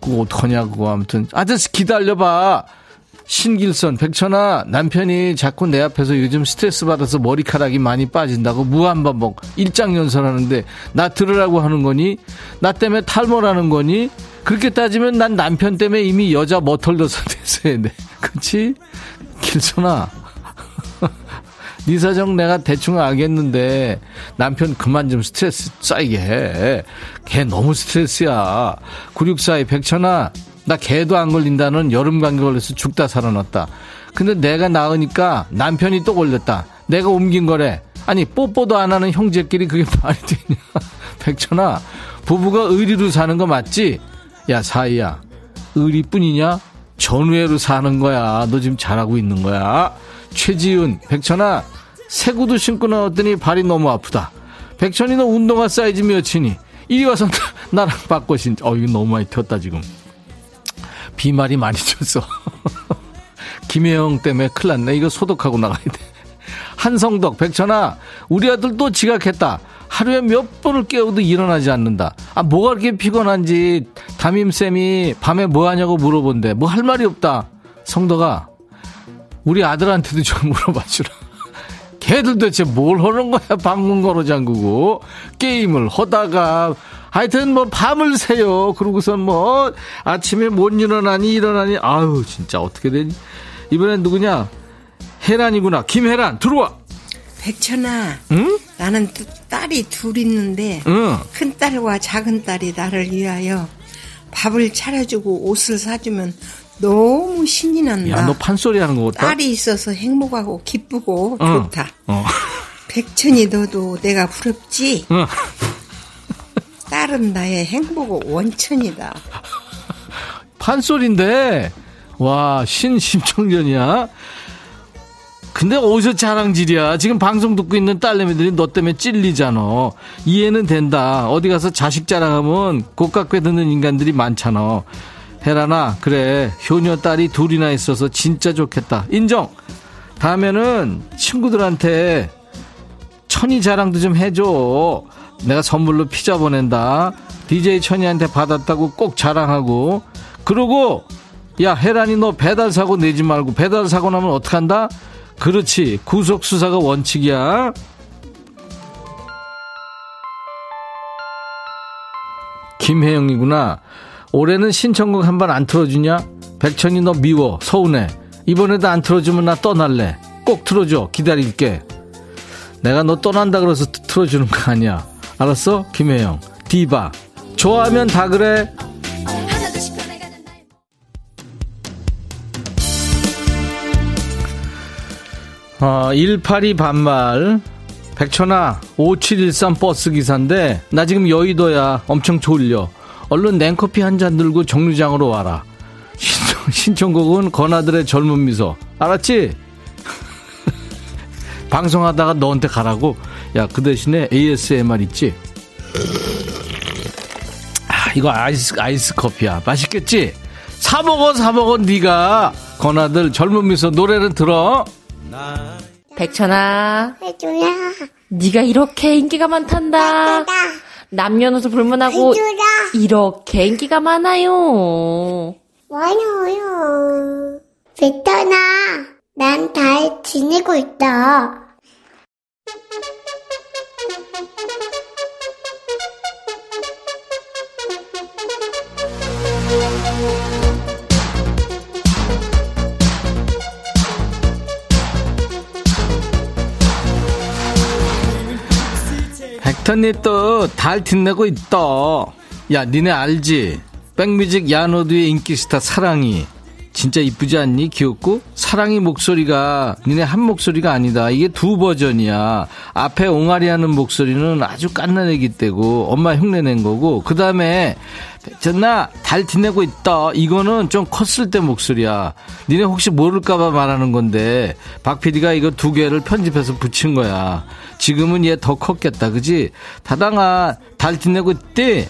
그거 어떡하냐고 아무튼 아저씨 기다려봐. 신길선 백천아 남편이 자꾸 내 앞에서 요즘 스트레스 받아서 머리카락이 많이 빠진다고 무한반복 일장연설하는데 나 들으라고 하는 거니? 나 때문에 탈모라는 거니? 그렇게 따지면 난 남편 때문에 이미 여자 머털러서 됐어야 돼. 그치? 길선아. 네 사정 내가 대충 알겠는데 남편 그만 좀 스트레스 쌓이게 해. 걔 너무 스트레스야. 9642 백천아 나 개도 안 걸린다는 여름 감기 걸려서 죽다 살아났다. 근데 내가 나으니까 남편이 또 걸렸다. 내가 옮긴 거래. 아니 뽀뽀도 안 하는 형제끼리 그게 말이 되냐. 백천아 부부가 의리로 사는 거 맞지? 야 사이야 의리뿐이냐? 전우회로 사는 거야. 너 지금 잘하고 있는 거야. 최지윤, 백천아, 새 구두 신고 나왔더니 발이 너무 아프다. 백천이 너 운동화 사이즈 몇이니? 이리 와서 나, 랑 바꿔 신. 어, 이거 너무 많이 튀었다, 지금. 비말이 많이 쳤어. 김혜영 때문에 큰일 났네. 이거 소독하고 나가야 돼. 한성덕, 백천아, 우리 아들 또 지각했다. 하루에 몇 번을 깨워도 일어나지 않는다. 아, 뭐가 그렇게 피곤한지 담임쌤이 밤에 뭐 하냐고 물어본대. 뭐 할 말이 없다. 성덕아, 우리 아들한테도 좀 물어봐 주라. 걔들 도대체 뭘 하는 거야? 방문 걸어 잠그고. 게임을 하다가. 하여튼 뭐 밤을 새요. 그러고선 뭐 아침에 못 일어나니 일어나니. 아유, 진짜 어떻게 되니? 이번엔 누구냐? 혜란이구나. 김혜란, 들어와. 백천아, 응? 나는 또 딸이 둘 있는데 응. 큰 딸과 작은 딸이 나를 위하여 밥을 차려주고 옷을 사주면 너무 신이 난다. 야, 너 판소리 하는 거 같다? 딸이 있어서 행복하고 기쁘고 응. 좋다. 어. 백천이 너도 내가 부럽지? 응. 딸은 나의 행복 원천이다. 판소리인데, 와, 신, 심청년이야? 근데 어디서 자랑질이야? 지금 방송 듣고 있는 딸내미들이 너 때문에 찔리잖아. 이해는 된다. 어디 가서 자식 자랑하면 고깝게 듣는 인간들이 많잖아. 혜란아, 그래. 효녀 딸이 둘이나 있어서 진짜 좋겠다. 인정! 다음에는 친구들한테 천이 자랑도 좀 해줘. 내가 선물로 피자 보낸다. DJ 천이한테 받았다고 꼭 자랑하고. 그러고, 야, 혜란이 너 배달 사고 내지 말고 배달 사고 나면 어떡한다? 그렇지. 구속 수사가 원칙이야. 김혜영이구나. 올해는 신청곡 한 번 안 틀어주냐? 백천이 너 미워. 서운해. 이번에도 안 틀어주면 나 떠날래. 꼭 틀어줘. 기다릴게. 내가 너 떠난다 그래서 트- 틀어주는 거 아니야. 알았어? 김혜영. 디바. 좋아하면 다 그래. 어, 182 반말. 백천아, 5713 버스 기사인데, 나 지금 여의도야. 엄청 졸려. 얼른 냉커피 한 잔 들고 정류장으로 와라. 신청, 신청곡은 건아들의 젊은 미소. 알았지? 방송하다가 너한테 가라고. 야, 그 대신에 ASMR 있지? 아, 이거 아이스, 아이스 커피야. 맛있겠지? 사먹어, 사먹어, 네가 건아들 젊은 미소 노래는 들어. 백천아, 해줘야 네가 이렇게 인기가 많단다. 남녀노소 불문하고 해줘야 이렇게 인기가 많아요. 많아요 베터나 난잘 지내고 있다 백턴니 또달 빛내고 있다. 야, 니네 알지? 백뮤직 야노드의 인기 스타 사랑이. 진짜 이쁘지 않니? 귀엽고? 사랑이 목소리가 니네 한 목소리가 아니다. 이게 두 버전이야. 앞에 옹알이 하는 목소리는 아주 깐난 애기 때고 엄마 흉내 낸 거고 그 다음에 전나 달 티내고 있다. 이거는 좀 컸을 때 목소리야. 니네 혹시 모를까봐 말하는 건데 박 PD가 이거 두 개를 편집해서 붙인 거야. 지금은 얘 더 컸겠다, 그지? 다당아 달 티내고 있대.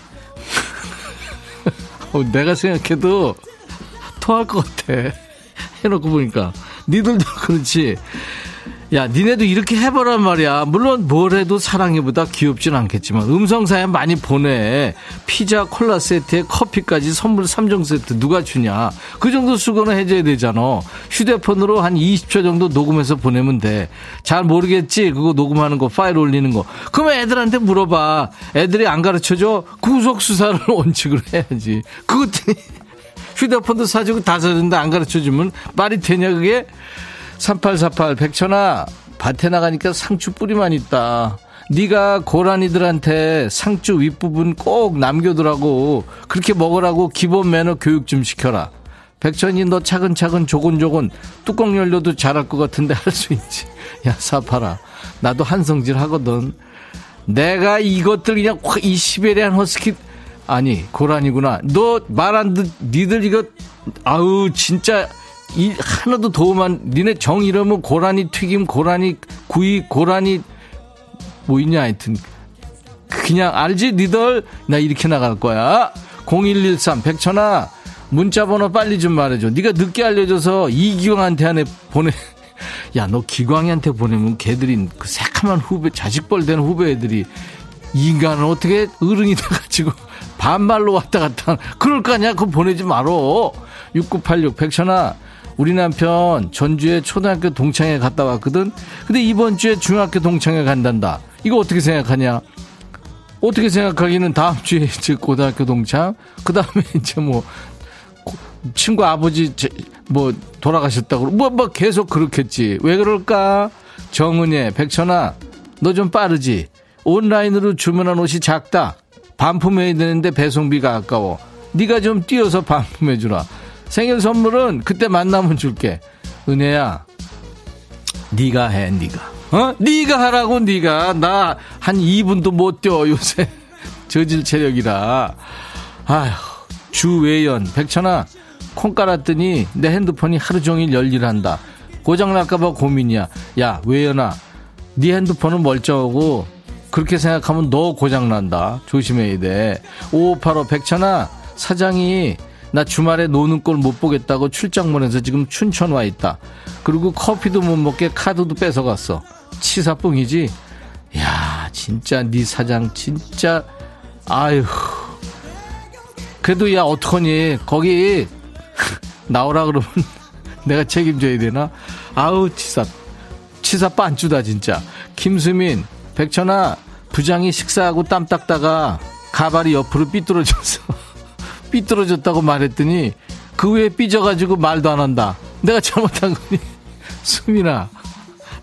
어, 내가 생각해도 토할 것 같아. 해놓고 보니까. 니들도 그렇지. 야, 니네도 이렇게 해보란 말이야. 물론 뭘 해도 사랑해보다 귀엽진 않겠지만 음성사연 많이 보내. 피자 콜라 세트에 커피까지 선물 3종 세트 누가 주냐. 그 정도 수고는 해줘야 되잖아. 휴대폰으로 한 20초 정도 녹음해서 보내면 돼. 잘 모르겠지? 그거 녹음하는 거, 파일 올리는 거. 그러면 애들한테 물어봐. 애들이 안 가르쳐줘? 구속수사를 원칙으로 해야지. 그것들이 휴대폰도 사주고 다 사준다 안 가르쳐주면 말이 되냐 그게? 3848 백천아 밭에 나가니까 상추 뿌리만 있다. 네가 고라니들한테 상추 윗부분 꼭 남겨두라고 그렇게 먹으라고 기본 매너 교육 좀 시켜라. 백천이 너 차근차근 조곤조곤 뚜껑 열려도 잘할 것 같은데 할 수 있지. 야 사파라 나도 한성질 하거든. 내가 이것들 그냥 확 이 시베리안 허스키 아니 고라니구나. 너 말 안 듣 니들 이거 아우 진짜 이 하나도 도움 안 니네 정 이러면 고라니 튀김 고라니 구이 고라니 뭐 있냐 하여튼. 그냥 알지 니들? 나 이렇게 나갈 거야. 0113 백천아 문자 번호 빨리 좀 말해줘. 네가 늦게 알려줘서 이기광한테 안에 보내. 야 너 기광이한테 보내면 걔들이 그 새카만 후배 자식벌 되는 후배 애들이 이 인간은 어떻게 어른이 돼가지고 반말로 왔다 갔다 그럴 거 아니야? 그거 보내지 말어. 6986 백천아 우리 남편 전주에 초등학교 동창회 갔다 왔거든. 근데 이번 주에 중학교 동창회 간단다. 이거 어떻게 생각하냐? 어떻게 생각하기는 다음 주에 이제 고등학교 동창? 그 다음에 이제 뭐 고- 친구 아버지 제- 뭐 돌아가셨다고. 뭐, 뭐 계속 그렇겠지. 왜 그럴까? 정은혜 백천아 너 좀 빠르지? 온라인으로 주문한 옷이 작다. 반품해야 되는데 배송비가 아까워. 네가 좀 뛰어서 반품해 주라 생일 선물은 그때 만나면 줄게. 은혜야, 네가 해, 네가. 어? 네가 하라고 네가. 나 한 2분도 못 뛰어 요새. 저질 체력이라. 아휴, 주외연, 백천아, 콩 깔았더니 내 핸드폰이 하루 종일 열일한다. 고장 날까봐 고민이야. 야, 외연아, 네 핸드폰은 멀쩡하고 그렇게 생각하면 너 고장 난다. 조심해야 돼. 5585 백천아, 사장이 나 주말에 노는 꼴 못 보겠다고 출장 보내서 지금 춘천 와 있다. 그리고 커피도 못 먹게 카드도 뺏어갔어. 치사뽕이지? 야, 진짜 네 사장 진짜 아유. 그래도 야 어떡하니? 거기 나오라 그러면 내가 책임져야 되나? 아우 치사 치사 빤쭈다 진짜. 김수민 백천아 부장이 식사하고 땀 닦다가 가발이 옆으로 삐뚤어졌어. 삐뚤어졌다고 말했더니 그 후에 삐져가지고 말도 안 한다. 내가 잘못한 거니? 수민아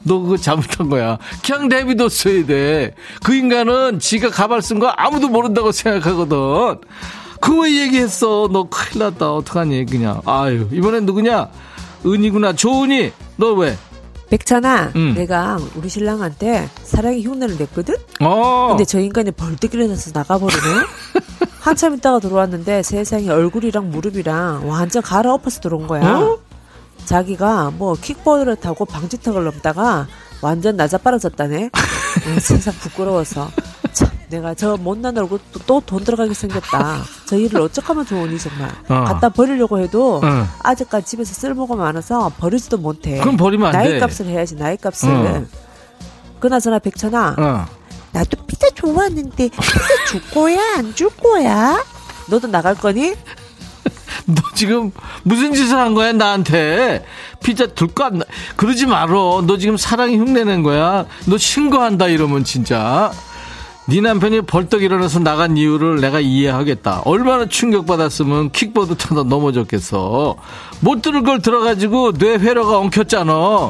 너 그거 잘못한 거야. 그냥 내비뒀어야 돼. 그 인간은 지가 가발 쓴 거 아무도 모른다고 생각하거든. 그거 왜 얘기했어? 너 큰일 났다. 어떡하니, 그냥. 아유, 이번엔 누구냐? 은이구나. 조은이. 너 왜? 백찬아, 응. 내가 우리 신랑한테 사랑의 흉내를 냈거든? 어. 근데 저 인간이 벌떡 일어나서 나가버리네? 한참 있다가 들어왔는데 세상에 얼굴이랑 무릎이랑 완전 갈아엎어서 들어온 거야. 어? 자기가 뭐 킥보드를 타고 방지턱을 넘다가 완전 나자빠라졌다네. 어, 세상 부끄러워서. 참, 내가 저 못난 얼굴 또 돈 들어가게 생겼다. 저 일을 어쩌면 좋으니 정말. 어. 갖다 버리려고 해도 응. 아직까지 집에서 쓸모가 많아서 버리지도 못해. 그럼 버리면 안 돼. 나이 값을 해야지 나이 값을. 응. 그나저나 백천아. 어. 나도 피자 좋아하는데 피자 줄 거야 안 줄 거야? 너도 나갈 거니? 너 지금 무슨 짓을 한 거야, 나한테? 피자 둘거 안, 나- 그러지 말어. 너 지금 사랑이 흉내낸 거야. 너 신고한다, 이러면 진짜. 네 남편이 벌떡 일어나서 나간 이유를 내가 이해하겠다. 얼마나 충격받았으면 킥보드 타다 넘어졌겠어. 못 들을 걸 들어가지고 뇌 회로가 엉켰잖아.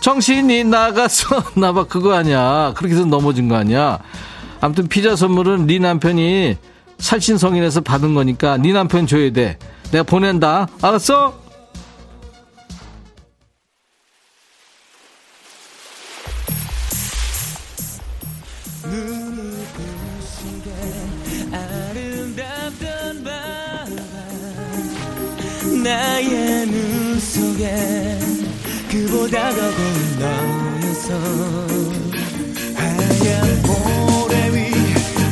정신이 나갔어. 나봐, 그거 아니야. 그렇게 해서 넘어진 거 아니야. 아무튼 피자 선물은 네 남편이 살신 성인에서 받은 거니까 네 남편 줘야 돼. 내가 보낸다. 알았어? 나의 눈 속에 그보다 더 너였어 하얀 모래 위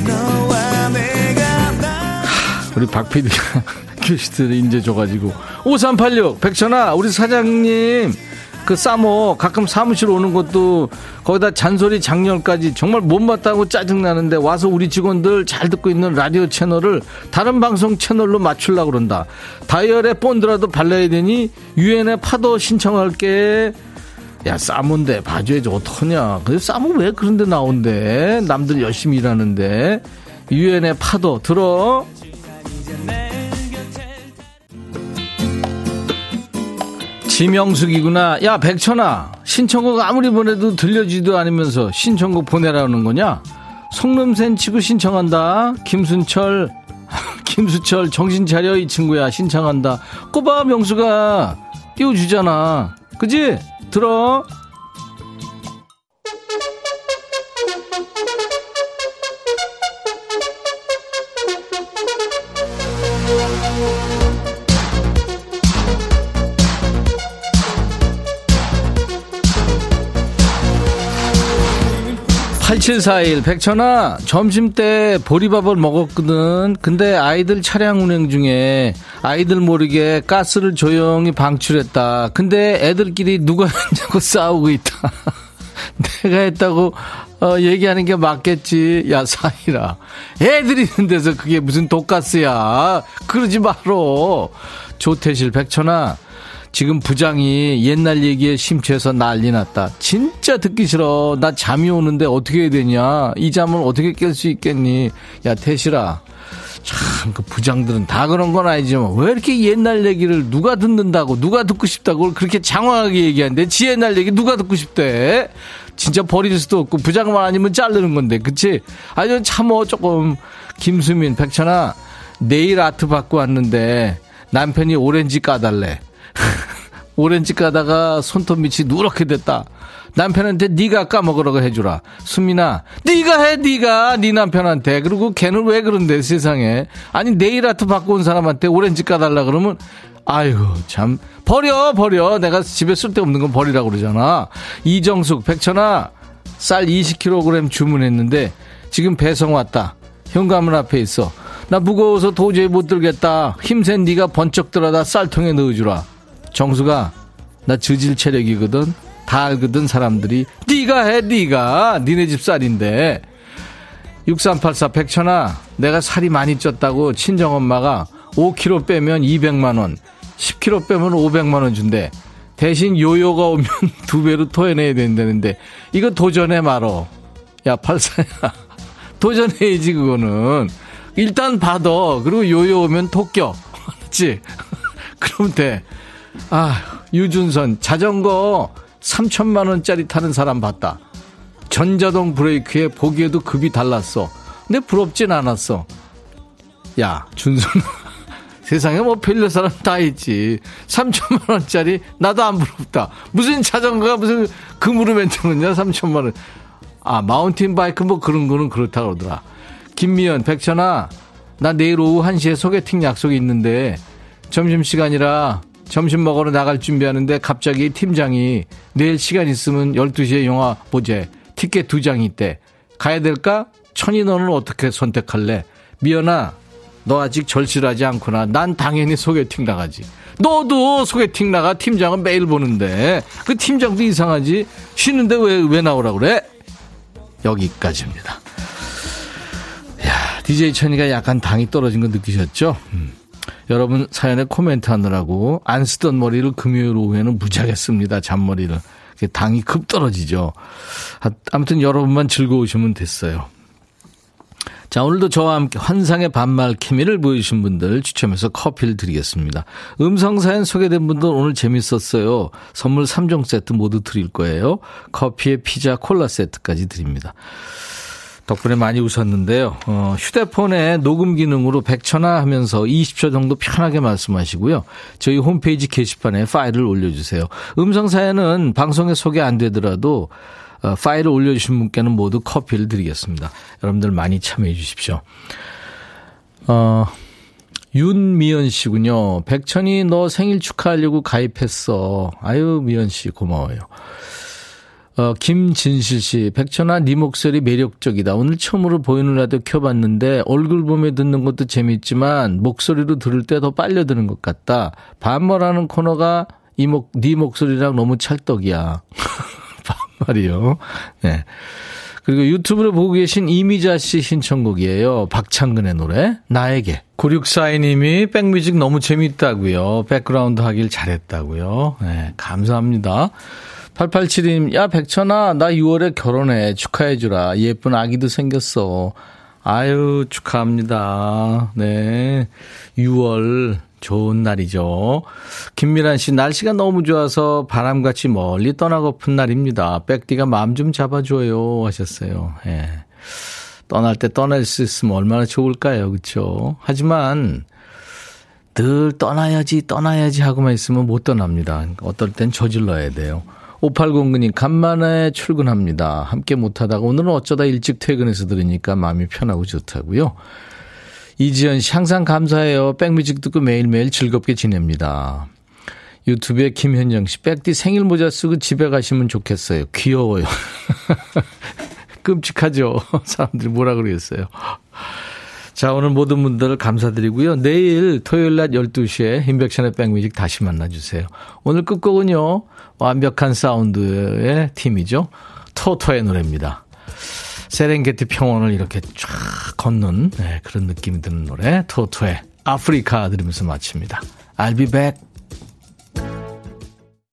너와 내가 나. 우리 박 PD가 큐시트를 인제 줘가지고. 5386 백천아 우리 사장님 그 싸모 가끔 사무실 오는 것도 거기다 잔소리 작렬까지 정말 못마땅하고 짜증나는데 와서 우리 직원들 잘 듣고 있는 라디오 채널을 다른 방송 채널로 맞추려고 그런다. 다이얼에 본드라도 발라야 되니 유엔에 파도 신청할게. 야 싸모인데 봐줘야지. 어떡하냐. 근데 싸모 왜 그런데 나온대? 남들 열심히 일하는데. 유엔의 파도 들어 지명숙이구나. 야, 백천아. 신청곡 아무리 보내도 들려주지도 않으면서 신청곡 보내라는 거냐? 속놈센 치고 신청한다. 김순철. 김수철, 정신 차려, 이 친구야. 신청한다. 꼬바 명수가 띄워주잖아. 그지? 들어. (8741) 백천아 점심 때 보리밥을 먹었거든. 근데 아이들 차량 운행 중에 아이들 모르게 가스를 조용히 방출했다. 근데 애들끼리 누가 했냐고 싸우고 있다. 내가 했다고 어, 얘기하는 게 맞겠지. 야 사이라. 애들이 있는 데서 그게 무슨 독가스야. 그러지 말어. 조태실 백천아 지금 부장이 옛날 얘기에 심취해서 난리 났다. 진짜 듣기 싫어. 나 잠이 오는데 어떻게 해야 되냐. 이 잠을 어떻게 깰 수 있겠니. 야, 태실아. 참, 그 부장들은 다 그런 건 아니지만 왜 이렇게 옛날 얘기를 누가 듣는다고, 누가 듣고 싶다고 그렇게 장황하게 얘기하는데 지 옛날 얘기 누가 듣고 싶대. 진짜 버릴 수도 없고 부장만 아니면 자르는 건데. 그치? 아주 참어 조금. 김수민, 백천아. 네일 아트 받고 왔는데 남편이 오렌지 까달래. 오렌지 까다가 손톱 밑이 누렇게 됐다. 남편한테 네가 까먹으라고 해주라. 수민아, 네가 해, 네가 네 남편한테. 그리고 걔는 왜 그런데 세상에. 아니 네일 아트 받고 온 사람한테 오렌지 까달라 그러면 아이고 참 버려 버려. 내가 집에 쓸데없는 건 버리라고 그러잖아. 이정숙, 백천아, 쌀 20kg 주문했는데 지금 배송 왔다. 현관문 앞에 있어. 나 무거워서 도저히 못 들겠다. 힘센 네가 번쩍 들어다 쌀통에 넣어주라. 정수가 나 저질 체력이거든. 다 알거든 사람들이. 네가 해 네가. 니네 집 쌀인데. 6384 백천아 내가 살이 많이 쪘다고 친정엄마가 5kg 빼면 200만원 10kg 빼면 500만원 준대. 대신 요요가 오면 두 배로 토해내야 된다는데. 이거 도전해 말어. 야 팔사야. 도전해야지 그거는. 일단 받아. 그리고 요요 오면 토껴 알았지? 그럼 돼 아, 유준선, 자전거 3천만원짜리 타는 사람 봤다. 전자동 브레이크에 보기에도 급이 달랐어. 근데 부럽진 않았어. 야, 준선. 세상에 뭐 별로 사람 다 있지. 3천만 원짜리 나도 안 부럽다. 무슨 자전거가 무슨 금으로 맨트느냐, 3천만 원. 아, 마운틴 바이크 뭐 그런 거는 그렇다 그러더라. 김미연, 백천아, 나 내일 오후 1시에 소개팅 약속이 있는데 점심시간이라 점심 먹으러 나갈 준비하는데 갑자기 팀장이 내일 시간 있으면 12시에 영화 보재. 티켓 두장 있대. 가야 될까? 천이 너는 어떻게 선택할래? 미연아, 너 아직 절실하지 않구나. 난 당연히 소개팅 나가지. 너도 소개팅 나가. 팀장은 매일 보는데. 그 팀장도 이상하지. 쉬는데 왜, 왜 나오라 그래? 여기까지입니다. 야, DJ 천이가 약간 당이 떨어진 거 느끼셨죠? 음. 여러분 사연에 코멘트 하느라고 안 쓰던 머리를 금요일 오후에는 무지하게 씁니다. 잔머리를. 당이 급 떨어지죠. 아무튼 여러분만 즐거우시면 됐어요. 자, 오늘도 저와 함께 환상의 반말 케미를 보여주신 분들 추첨해서 커피를 드리겠습니다. 음성사연 소개된 분들 오늘 재밌었어요. 선물 3종 세트 모두 드릴 거예요. 커피에 피자, 콜라 세트까지 드립니다. 덕분에 많이 웃었는데요. 어, 휴대폰에 녹음 기능으로 100초나 하면서 20초 정도 편하게 말씀하시고요. 저희 홈페이지 게시판에 파일을 올려주세요. 음성 사연은 방송에 소개 안 되더라도 어, 파일을 올려주신 분께는 모두 커피를 드리겠습니다. 여러분들 많이 참여해 주십시오. 어, 윤미연 씨군요. 백천이 너 생일 축하하려고 가입했어. 아유, 미연 씨 고마워요. 어, 김진실 씨, 백천아, 네 목소리 매력적이다. 오늘 처음으로 보이는 라디오 켜봤는데 얼굴 보며 듣는 것도 재밌지만 목소리로 들을 때 더 빨려 드는 것 같다. 반말하는 코너가 이 목, 네 목소리랑 너무 찰떡이야. 반말이요. 네. 그리고 유튜브를 보고 계신 이미자 씨 신청곡이에요. 박창근의 노래, 나에게. 9642님이 백뮤직 너무 재밌다고요. 백그라운드 하길 잘했다고요. 네, 감사합니다. 8872님, 야, 백천아, 나 6월에 결혼해. 축하해주라. 예쁜 아기도 생겼어. 아유, 축하합니다. 네. 6월, 좋은 날이죠. 김미란 씨, 날씨가 너무 좋아서 바람같이 멀리 떠나고픈 날입니다. 백디가 마음 좀 잡아줘요. 하셨어요. 예. 떠날 때 떠날 수 있으면 얼마나 좋을까요? 그쵸? 하지만, 늘 떠나야지, 떠나야지 하고만 있으면 못 떠납니다. 어떨 땐 저질러야 돼요. 5809님, 간만에 출근합니다. 함께 못하다가 오늘은 어쩌다 일찍 퇴근해서 들으니까 마음이 편하고 좋다고요. 이지연 씨, 항상 감사해요. 백뮤직 듣고 매일매일 즐겁게 지냅니다. 유튜브에 김현정 씨, 백디 생일 모자 쓰고 집에 가시면 좋겠어요. 귀여워요. 끔찍하죠? 사람들이 뭐라 그러겠어요. 자, 오늘 모든 분들 감사드리고요. 내일 토요일 낮 12시에 인백션의 백뮤직 다시 만나주세요. 오늘 끝곡은요, 완벽한 사운드의 팀이죠. 토토의 노래입니다. 세렝게티 평원을 이렇게 쫙 걷는 네, 그런 느낌이 드는 노래 토토의 아프리카 들으면서 마칩니다. I'll be back.